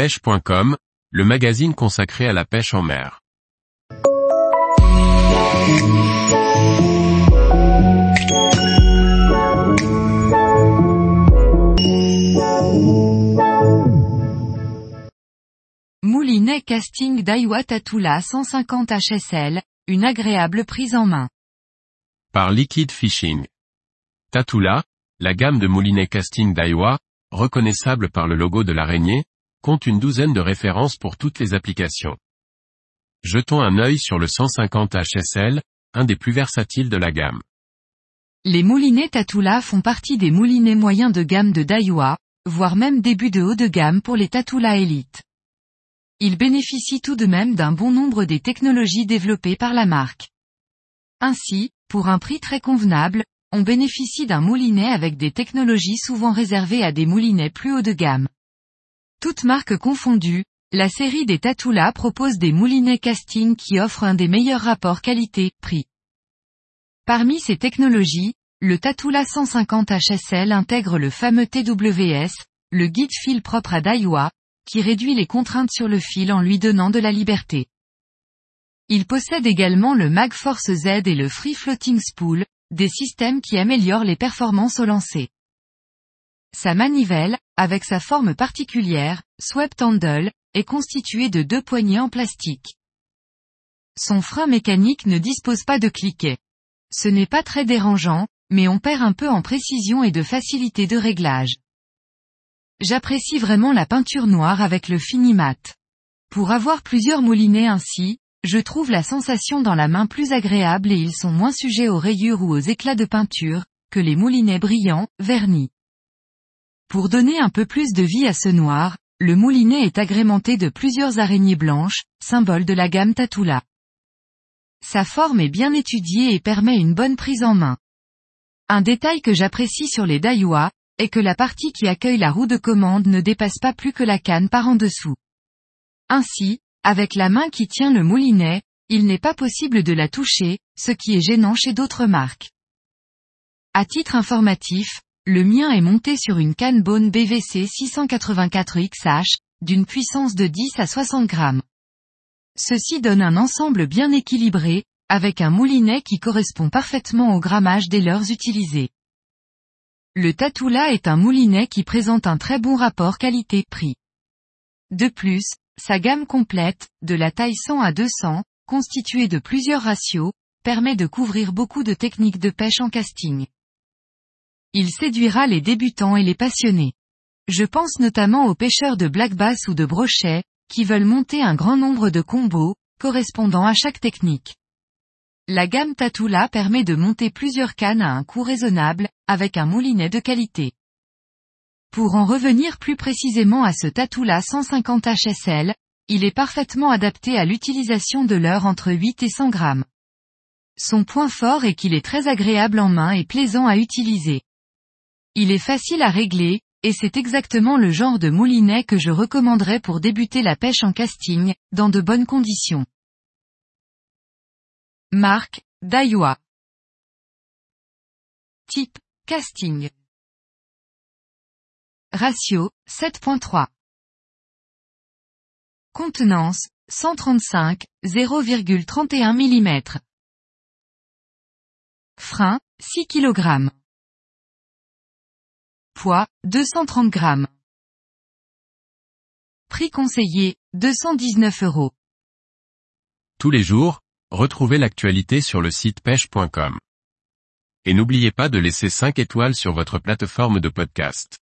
pêche.com, le magazine consacré à la pêche en mer. Moulinet casting Daiwa Tatula 150 HSL, une agréable prise en main. Par Liquid Fishing. Tatula, la gamme de moulinet casting Daiwa, reconnaissable par le logo de l'araignée, compte une douzaine de références pour toutes les applications. Jetons un œil sur le 150 HSL, un des plus versatiles de la gamme. Les moulinets Tatula font partie des moulinets moyens de gamme de Daiwa, voire même début de haut de gamme pour les Tatula Elite. Ils bénéficient tout de même d'un bon nombre des technologies développées par la marque. Ainsi, pour un prix très convenable, on bénéficie d'un moulinet avec des technologies souvent réservées à des moulinets plus haut de gamme. Toutes marques confondues, la série des Tatula propose des moulinets casting qui offrent un des meilleurs rapports qualité-prix. Parmi ces technologies, le Tatula 150 HSL intègre le fameux TWS, le guide fil propre à Daiwa, qui réduit les contraintes sur le fil en lui donnant de la liberté. Il possède également le MagForce Z et le Free Floating Spool, des systèmes qui améliorent les performances au lancer. Sa manivelle, avec sa forme particulière, swept handle, est constituée de deux poignées en plastique. Son frein mécanique ne dispose pas de cliquet. Ce n'est pas très dérangeant, mais on perd un peu en précision et de facilité de réglage. J'apprécie vraiment la peinture noire avec le fini mat. Pour avoir plusieurs moulinets ainsi, je trouve la sensation dans la main plus agréable et ils sont moins sujets aux rayures ou aux éclats de peinture, que les moulinets brillants, vernis. Pour donner un peu plus de vie à ce noir, le moulinet est agrémenté de plusieurs araignées blanches, symbole de la gamme Tatula. Sa forme est bien étudiée et permet une bonne prise en main. Un détail que j'apprécie sur les Daiwa, est que la partie qui accueille la roue de commande ne dépasse pas plus que la canne par en dessous. Ainsi, avec la main qui tient le moulinet, il n'est pas possible de la toucher, ce qui est gênant chez d'autres marques. À titre informatif, le mien est monté sur une canne Bone BVC 684XH, d'une puissance de 10 à 60 grammes. Ceci donne un ensemble bien équilibré, avec un moulinet qui correspond parfaitement au grammage des leurres utilisées. Le Tatula est un moulinet qui présente un très bon rapport qualité-prix. De plus, sa gamme complète, de la taille 100 à 200, constituée de plusieurs ratios, permet de couvrir beaucoup de techniques de pêche en casting. Il séduira les débutants et les passionnés. Je pense notamment aux pêcheurs de black bass ou de brochet, qui veulent monter un grand nombre de combos, correspondant à chaque technique. La gamme Tatula permet de monter plusieurs cannes à un coût raisonnable, avec un moulinet de qualité. Pour en revenir plus précisément à ce Tatula 150 HSL, il est parfaitement adapté à l'utilisation de l'heure entre 8 et 100 grammes. Son point fort est qu'il est très agréable en main et plaisant à utiliser. Il est facile à régler, et c'est exactement le genre de moulinet que je recommanderais pour débuter la pêche en casting, dans de bonnes conditions. Marque, Daiwa. Type, casting. Ratio, 7.3. Contenance, 135, 0,31 mm. Frein, 6 kg. Poids, 230 g. Prix conseillé, 219 euros. Tous les jours, retrouvez l'actualité sur le site pêche.com. Et n'oubliez pas de laisser 5 étoiles sur votre plateforme de podcast.